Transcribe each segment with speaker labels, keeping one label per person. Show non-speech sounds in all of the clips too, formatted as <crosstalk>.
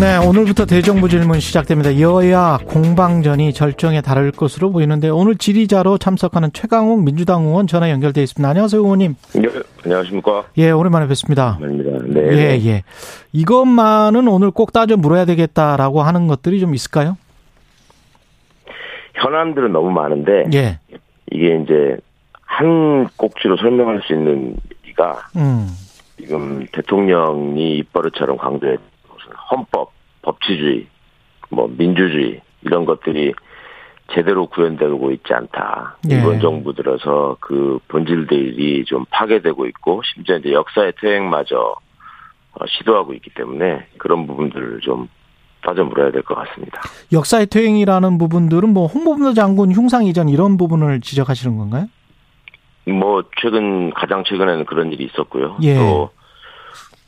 Speaker 1: 네, 오늘부터 대정부 질문 시작됩니다. 여야 공방전이 절정에 달할 것으로 보이는데 오늘 질의자로 참석하는 최강욱 민주당 의원 전화 연결돼 있습니다. 안녕하세요, 의원님.
Speaker 2: 네, 안녕하십니까?
Speaker 1: 예, 오랜만에 뵙습니다.
Speaker 2: 아닙니다. 네.
Speaker 1: 예, 예. 이것만은 오늘 꼭 따져 물어야 되겠다라고 하는 것들이 좀 있을까요?
Speaker 2: 현안들은 너무 많은데
Speaker 1: 예.
Speaker 2: 이게 이제 한 꼭지로 설명할 수 있는 이가
Speaker 1: 음.
Speaker 2: 지금 대통령이 입버릇처럼 무슨 헌법, 법치주의, 뭐 민주주의 이런 것들이 제대로 구현되고 있지 않다.
Speaker 1: 예.
Speaker 2: 이번 정부 들어서 그 본질들이 좀 파괴되고 있고 심지어 이제 역사의 퇴행마저 어, 시도하고 있기 때문에 그런 부분들을 좀 따져 물어야 될 것 같습니다.
Speaker 1: 역사의 퇴행이라는 부분들은 뭐 홍범도 장군 흉상 이전 이런 부분을 지적하시는 건가요?
Speaker 2: 뭐 최근 가장 최근에는 그런 일이 있었고요.
Speaker 1: 예.
Speaker 2: 또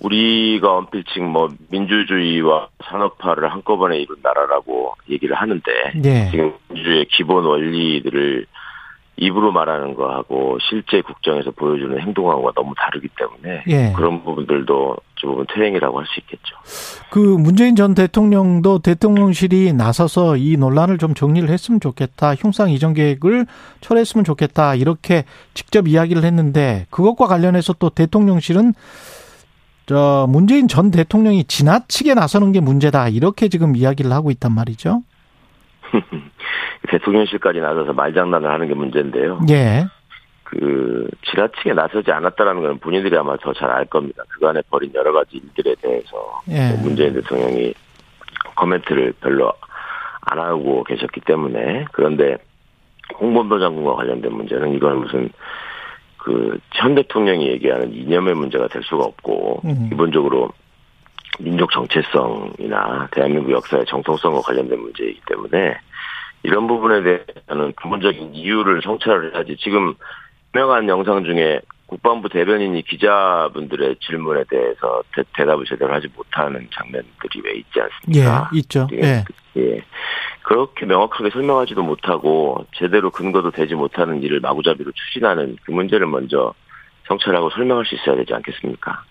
Speaker 2: 우리가 언필칭 뭐 민주주의와 산업화를 한꺼번에 이룬 나라라고 얘기를 하는데
Speaker 1: 예.
Speaker 2: 지금 민주주의의 기본 원리들을 입으로 말하는 거하고 실제 국정에서 보여주는 행동하고가 너무 다르기 때문에
Speaker 1: 예.
Speaker 2: 그런 부분들도 저 부분 퇴행이라고 할 수 있겠죠.
Speaker 1: 그 문재인 전 대통령도 대통령실이 나서서 이 논란을 좀 정리를 했으면 좋겠다. 흉상 이전 계획을 철회했으면 좋겠다. 이렇게 직접 이야기를 했는데 그것과 관련해서 또 대통령실은 저 문재인 전 대통령이 지나치게 나서는 게 문제다. 이렇게 지금 이야기를 하고 있단 말이죠. <laughs>
Speaker 2: 대통령실까지 나서서 말장난을 하는 게 문제인데요.
Speaker 1: 예.
Speaker 2: 그 지나치게 나서지 않았다라는 건 본인들이 아마 더 잘 알 겁니다. 그간에 벌인 여러 가지 일들에 대해서
Speaker 1: 예.
Speaker 2: 뭐 문재인 대통령이 코멘트를 별로 안 하고 계셨기 때문에 그런데 홍범도 장군과 관련된 문제는 이건 무슨 그 현 대통령이 얘기하는 이념의 문제가 될 수가 없고
Speaker 1: 음.
Speaker 2: 기본적으로 민족 정체성이나 대한민국 역사의 정통성과 관련된 문제이기 때문에 이런 부분에 대해서는 근본적인 이유를 성찰을 해야지 지금 유명한 영상 중에 국방부 대변인이 기자분들의 질문에 대해서 대, 답을 제대로 하지 못하는 장면들이 왜 있지 않습니까?
Speaker 1: 예, 있죠.
Speaker 2: 예.
Speaker 1: 예.
Speaker 2: 예. 그렇게 명확하게 설명하지도 못하고 제대로 근거도 되지 못하는 일을 마구잡이로 추진하는 그 문제를 먼저 성찰하고 설명할 수 있어야 되지 않겠습니까?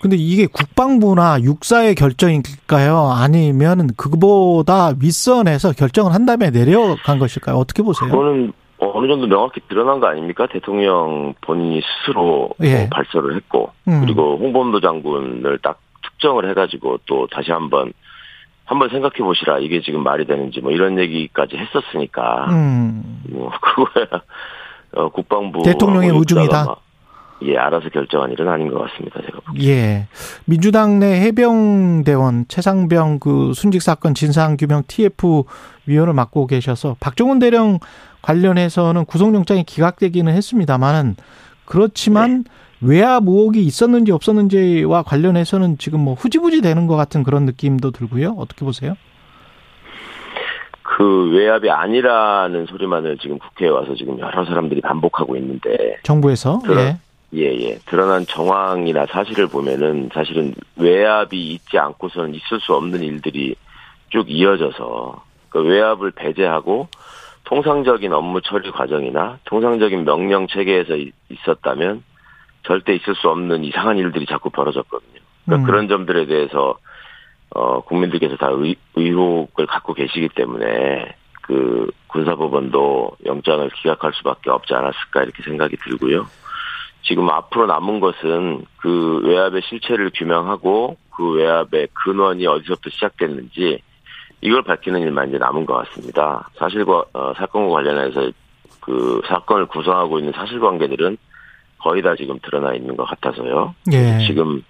Speaker 1: 근데 이게 국방부나 육사의 결정일까요? 아니면 그보다 윗선에서 결정을 한 다음에 내려간 것일까요? 어떻게 보세요?
Speaker 2: 그거는 어느 정도 명확히 드러난 거 아닙니까? 대통령 본인이 스스로
Speaker 1: 예.
Speaker 2: 뭐 발설을 했고
Speaker 1: 음.
Speaker 2: 그리고 홍범도 장군을 딱 특정을 해가지고 또 다시 한번 한번 생각해 보시라 이게 지금 말이 되는지 뭐 이런 얘기까지 했었으니까
Speaker 1: 음.
Speaker 2: 뭐 <laughs> 그거야 어, 국방부
Speaker 1: 대통령의 우중이다?
Speaker 2: 예 알아서 결정한 일은 아닌 것 같습니다 제가 보기에.
Speaker 1: 예. 민주당 내 해병대원 최상병 그 순직 사건 진상 규명 TF 위원을 맡고 계셔서 박종훈 대령 관련해서는 구속영장이 기각되기는 했습니다만은 그렇지만 외압 의혹이 있었는지 없었는지와 관련해서는 지금 뭐 후지부지 되는 것 같은 그런 느낌도 들고요. 어떻게 보세요?
Speaker 2: 그 외압이 아니라는 소리만을 지금 국회에 와서 지금 여러 사람들이 반복하고 있는데
Speaker 1: 정부에서
Speaker 2: 그럼-
Speaker 1: 예.
Speaker 2: 예, 예. 드러난 정황이나 사실을 보면은 사실은 외압이 있지 않고서는 있을 수 없는 일들이 쭉 이어져서 그 외압을 배제하고 통상적인 업무 처리 과정이나 통상적인 명령 체계에서 이- 있었다면 절대 있을 수 없는 이상한 일들이 자꾸 벌어졌거든요. 그러니까
Speaker 1: 음.
Speaker 2: 그런 점들에 대해서 어 국민들께서 다 의, 의혹을 갖고 계시기 때문에 그 군사법원도 영장을 기각할 수밖에 없지 않았을까 이렇게 생각이 들고요. 지금 앞으로 남은 것은 그 외압의 실체를 규명하고 그 외압의 근원이 어디서부터 시작됐는지 이걸 밝히는 일만 이제 남은 것 같습니다. 사실과 어, 사건과 관련해서 그 사건을 구성하고 있는 사실관계들은 거의 다 지금 드러나 있는 것 같아서요.
Speaker 1: 예.
Speaker 2: 지금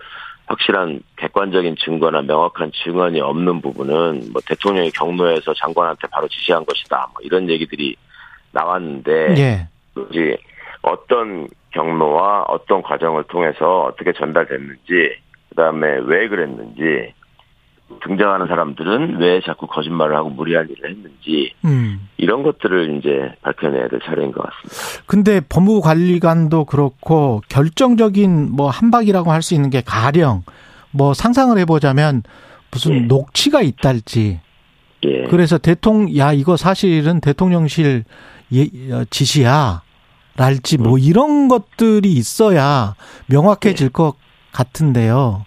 Speaker 2: 확실한 객관적인 증거나 명확한 증언이 없는 부분은 뭐 대통령이 경로에서 장관한테 바로 지시한 것이다. 뭐 이런 얘기들이 나왔는데
Speaker 1: 예.
Speaker 2: 이제 어떤 경로와 어떤 과정을 통해서 어떻게 전달됐는지 그다음에 왜 그랬는지 등장하는 사람들은 왜 자꾸 거짓말을 하고 무리한 일을 했는지
Speaker 1: 음.
Speaker 2: 이런 것들을 이제 밝혀내야 될 차례인 것 같습니다.
Speaker 1: 근데 법무관리관도 그렇고 결정적인 뭐 한박이라고 할 수 있는 게 가령 뭐 상상을 해보자면 무슨
Speaker 2: 예.
Speaker 1: 녹취가 있달지.
Speaker 2: 예.
Speaker 1: 그래서 대통령 야 이거 사실은 대통령실 예, 어, 지시야. 랄지 뭐
Speaker 2: 음.
Speaker 1: 이런 것들이 있어야 명확해질 것 같은데요.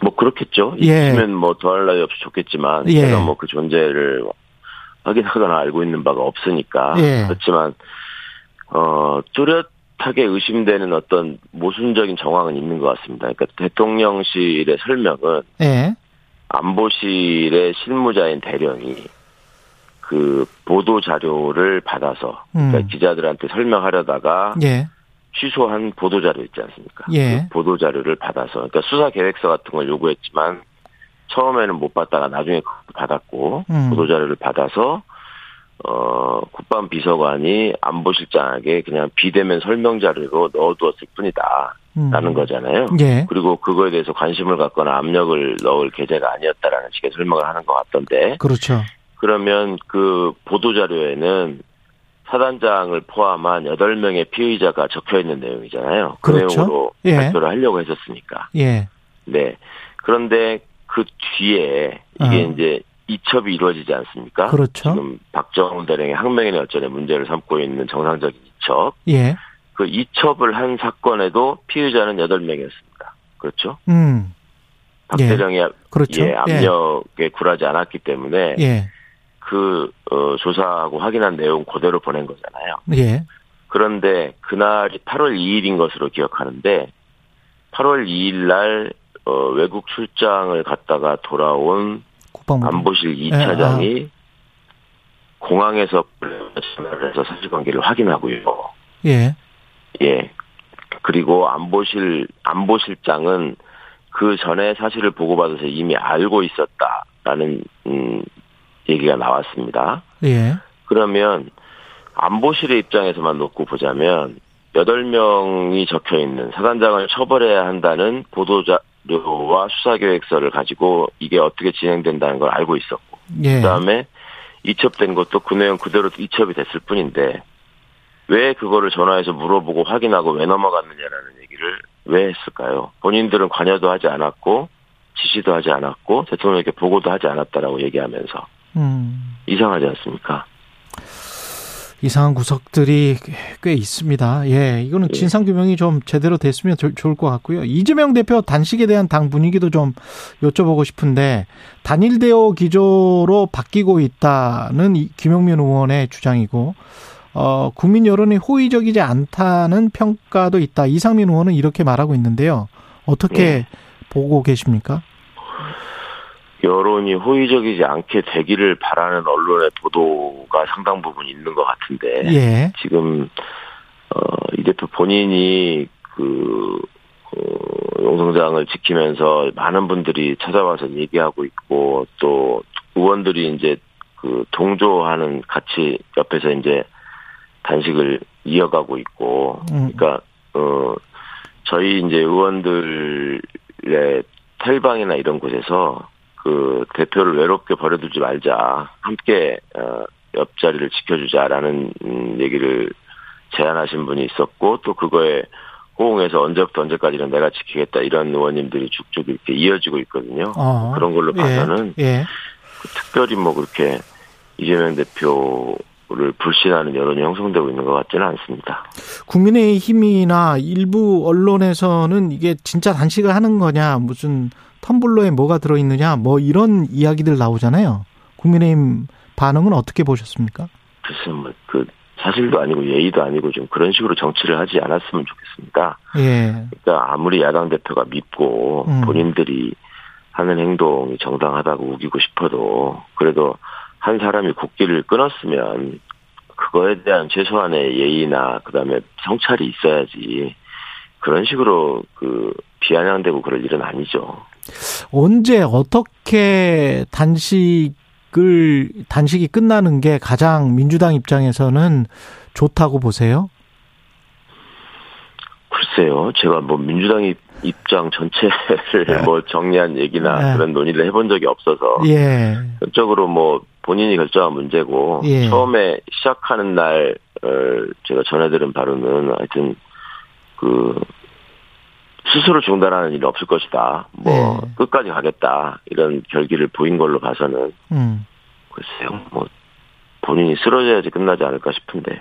Speaker 2: 뭐 그렇겠죠.
Speaker 1: 예.
Speaker 2: 있으면 뭐 더할 나위 없이 좋겠지만
Speaker 1: 예.
Speaker 2: 제가 뭐 그 존재를 확인하거나 알고 있는 바가 없으니까
Speaker 1: 예.
Speaker 2: 그렇지만 어 뚜렷하게 의심되는 어떤 모순적인 정황은 있는 것 같습니다. 그러니까 대통령실의 설명은
Speaker 1: 예.
Speaker 2: 안보실의 실무자인 대령이 그 보도 자료를 받아서 그러니까
Speaker 1: 음.
Speaker 2: 기자들한테 설명하려다가
Speaker 1: 예.
Speaker 2: 취소한 보도 자료 있지 않습니까?
Speaker 1: 예.
Speaker 2: 그 보도 자료를 받아서 그러니까 수사 계획서 같은 걸 요구했지만 처음에는 못 받다가 나중에 받았고
Speaker 1: 음.
Speaker 2: 보도 자료를 받아서 어 국방 비서관이 안보실장에게 그냥 비대면 설명 자료로 넣어두었을 뿐이다.
Speaker 1: 음.
Speaker 2: 라는 거잖아요.
Speaker 1: 예.
Speaker 2: 그리고 그거에 대해서 관심을 갖거나 압력을 넣을 계제가 아니었다라는 식의 설명을 하는 것 같던데
Speaker 1: 그렇죠.
Speaker 2: 그러면 그 보도 자료에는 사단장을 포함한 8명의 피의자가 적혀 있는 내용이잖아요. 그
Speaker 1: 그렇죠.
Speaker 2: 내용으로
Speaker 1: 예.
Speaker 2: 발표를 하려고 했었으니까.
Speaker 1: 예.
Speaker 2: 네. 그런데 그 뒤에 이게
Speaker 1: 어.
Speaker 2: 이제 이첩이 이루어지지 않습니까?
Speaker 1: 그렇죠.
Speaker 2: 지금 박정훈 대령의 항명인의 여전의 문제를 삼고 있는 정상적인 이첩.
Speaker 1: 예.
Speaker 2: 그 이첩을 한 사건에도 피의자는 8명이었습니다. 그렇죠?
Speaker 1: 음.
Speaker 2: 박
Speaker 1: 예.
Speaker 2: 대령이
Speaker 1: 그렇죠.
Speaker 2: 예, 압력에 굴하지 않았기 때문에
Speaker 1: 예.
Speaker 2: 그 어, 조사하고 확인한 내용 그대로 보낸 거잖아요.
Speaker 1: 예.
Speaker 2: 그런데 그날이 8월 2일인 것으로 기억하는데 8월 2일 날 어, 외국 출장을 갔다가 돌아온
Speaker 1: 국방부.
Speaker 2: 안보실
Speaker 1: 예,
Speaker 2: 2차장이 공항에서 전화를 해서 사실관계를 확인하고요.
Speaker 1: 예.
Speaker 2: 예. 그리고 안보실 안보실장은 그 전에 사실을 보고받아서 이미 알고 있었다라는 음, 얘기가 나왔습니다.
Speaker 1: 예.
Speaker 2: 그러면 안보실의 입장에서만 놓고 보자면 8명이 적혀 있는 사단장을 처벌해야 한다는 보도자료와 수사계획서를 가지고 이게 어떻게 진행된다는 걸 알고 있었고
Speaker 1: 예.
Speaker 2: 그다음에 이첩된 것도 그 내용 그대로 이첩이 됐을 뿐인데 왜 그거를 전화해서 물어보고 확인하고 왜 넘어갔느냐라는 얘기를 왜 했을까요? 본인들은 관여도 하지 않았고 지시도 하지 않았고 대통령에게 보고도 하지 않았다라고 얘기하면서
Speaker 1: 음.
Speaker 2: 이상하지 않습니까?
Speaker 1: 이상한 구석들이 꽤 있습니다. 예, 이거는
Speaker 2: 예.
Speaker 1: 진상 규명이 좀 제대로 됐으면 조- 좋을 것 같고요. 이재명 대표 단식에 대한 당 분위기도 좀 여쭤보고 싶은데 단일 대오 기조로 바뀌고 있다는 이 김용민 의원의 주장이고 어, 국민 여론이 호의적이지 않다는 평가도 있다. 이상민 의원은 이렇게 말하고 있는데요. 어떻게
Speaker 2: 예.
Speaker 1: 보고 계십니까?
Speaker 2: 여론이 호의적이지 않게 되기를 바라는 언론의 보도가 상당 부분 있는 것 같은데
Speaker 1: 예.
Speaker 2: 지금 어, 이 대표 본인이 그 어, 용성장을 지키면서 많은 분들이 찾아와서 얘기하고 있고 또 의원들이 이제 그 동조하는 같이 옆에서 이제 단식을 이어가고 있고
Speaker 1: 음.
Speaker 2: 그러니까 어 저희 이제 의원들의 텔방이나 이런 곳에서 그 대표를 외롭게 버려두지 말자 함께 어 옆자리를 지켜주자라는 음, 얘기를 제안하신 분이 있었고 또 그거에 호응해서 언제부터 언제까지는 내가 지키겠다 이런 의원님들이 쭉쭉 이렇게 이어지고 있거든요.
Speaker 1: 어.
Speaker 2: 그런 걸로
Speaker 1: 예.
Speaker 2: 봐서는
Speaker 1: 예.
Speaker 2: 그 특별히 뭐 그렇게 이재명 대표를 불신하는 여론이 형성되고 있는 것 같지는 않습니다.
Speaker 1: 국민의힘이나 일부 언론에서는 이게 진짜 단식을 하는 거냐, 무슨 텀블러에 뭐가 들어있느냐, 뭐 이런 이야기들 나오잖아요. 국민의힘 반응은 어떻게 보셨습니까?
Speaker 2: 글쎄 뭐그 사실도 아니고 예의도 아니고 좀 그런 식으로 정치를 하지 않았으면 좋겠습니다.
Speaker 1: 예.
Speaker 2: 그러니까 아무리 야당 대표가 밉고
Speaker 1: 음.
Speaker 2: 본인들이 하는 행동이 정당하다고 우기고 싶어도 그래도 한 사람이 국기를 끊었으면 그거에 대한 최소한의 예의나 그다음에 성찰이 있어야지 그런 식으로 그 비아냥대고 그럴 일은 아니죠.
Speaker 1: 언제 어떻게 단식을 단식이 끝나는 게 가장 민주당 입장에서는 좋다고 보세요?
Speaker 2: 글쎄요, 제가 뭐 민주당 입- 입장 전체를 뭐 정리한 얘기나
Speaker 1: 네.
Speaker 2: 그런 논의를 해본 적이 없어서
Speaker 1: 예.
Speaker 2: 전적으로 뭐 본인이 결정한 문제고
Speaker 1: 예.
Speaker 2: 처음에 시작하는 날 어, 제가 전해들은 바로는 하여튼 그 스스로 중단하는 일은 없을 것이다. 뭐
Speaker 1: 네.
Speaker 2: 끝까지 가겠다 이런 결기를 보인 걸로 봐서는
Speaker 1: 음.
Speaker 2: 글쎄요. 뭐 본인이 쓰러져야지 끝나지 않을까 싶은데.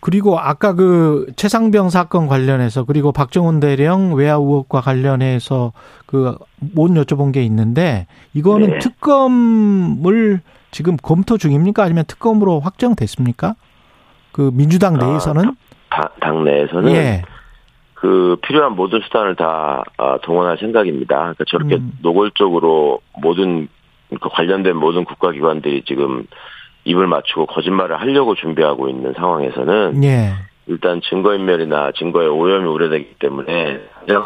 Speaker 1: 그리고 아까 그 최상병 사건 관련해서 그리고 박정훈 대령 외화 의혹과 관련해서 그 못 여쭤본 게 있는데 이거는
Speaker 2: 네.
Speaker 1: 특검을 지금 검토 중입니까? 아니면 특검으로 확정됐습니까? 그 민주당
Speaker 2: 아,
Speaker 1: 내에서는
Speaker 2: 다- 당 내에서는
Speaker 1: 예.
Speaker 2: 그 필요한 모든 수단을 다 아, 동원할 생각입니다. 그러니까 저렇게
Speaker 1: 음.
Speaker 2: 노골적으로 모든 그 관련된 모든 국가기관들이 지금 입을 맞추고 거짓말을 하려고 준비하고 있는 상황에서는
Speaker 1: 예.
Speaker 2: 일단 증거인멸이나 증거의 오염이 우려되기 때문에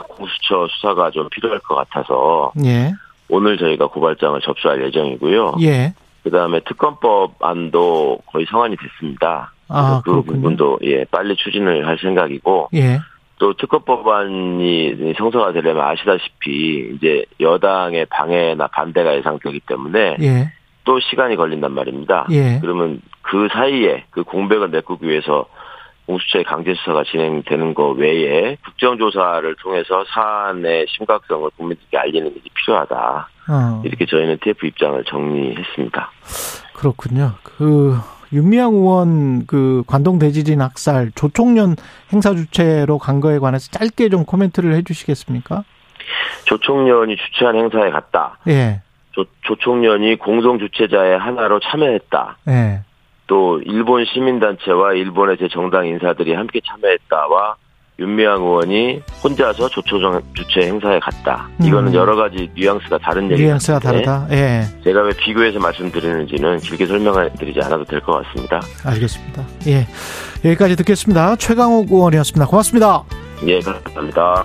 Speaker 2: 공수처 수사가 좀 필요할 것 같아서
Speaker 1: 예.
Speaker 2: 오늘 저희가 고발장을 접수할 예정이고요.
Speaker 1: 예.
Speaker 2: 그 다음에 특검법 안도 거의 성안이 됐습니다.
Speaker 1: 아,
Speaker 2: 그래서 그. 부분도 예 빨리 추진을 할 생각이고
Speaker 1: 예.
Speaker 2: 또 특검법안이 성사가 되려면 아시다시피 이제 여당의 방해나 반대가 예상되기 때문에
Speaker 1: 예.
Speaker 2: 또 시간이 걸린단 말입니다.
Speaker 1: 예.
Speaker 2: 그러면 그 사이에 그 공백을 메꾸기 위해서 공수처의 강제 수사가 진행되는 거 외에 국정조사를 통해서 사안의 심각성을 국민들께 알리는 일이 필요하다.
Speaker 1: 어.
Speaker 2: 이렇게 저희는 TF 입장을 정리했습니다.
Speaker 1: 그렇군요. 그 윤미향 의원 그 관동 대지진 학살 조총련 행사 주체로 간 거에 관해서 짧게 좀 코멘트를 해 주시겠습니까?
Speaker 2: 조총련이 주최한 행사에 갔다.
Speaker 1: 예.
Speaker 2: 조, 조총련이 공동 주최자의 하나로 참여했다.
Speaker 1: 예.
Speaker 2: 또 일본 시민단체와 일본의 제 정당 인사들이 함께 참여했다와 윤미향 의원이 혼자서 조초정 주최 행사에 갔다. 이거는
Speaker 1: 음.
Speaker 2: 여러 가지 뉘앙스가 다른 얘기인데
Speaker 1: 뉘앙스가 다르다. 예.
Speaker 2: 제가 왜 비교해서 말씀드리는지는 길게 설명드리지 않아도 될 것 같습니다.
Speaker 1: 알겠습니다. 예. 여기까지 듣겠습니다. 최강욱 의원이었습니다. 고맙습니다.
Speaker 2: 예, 감사합니다.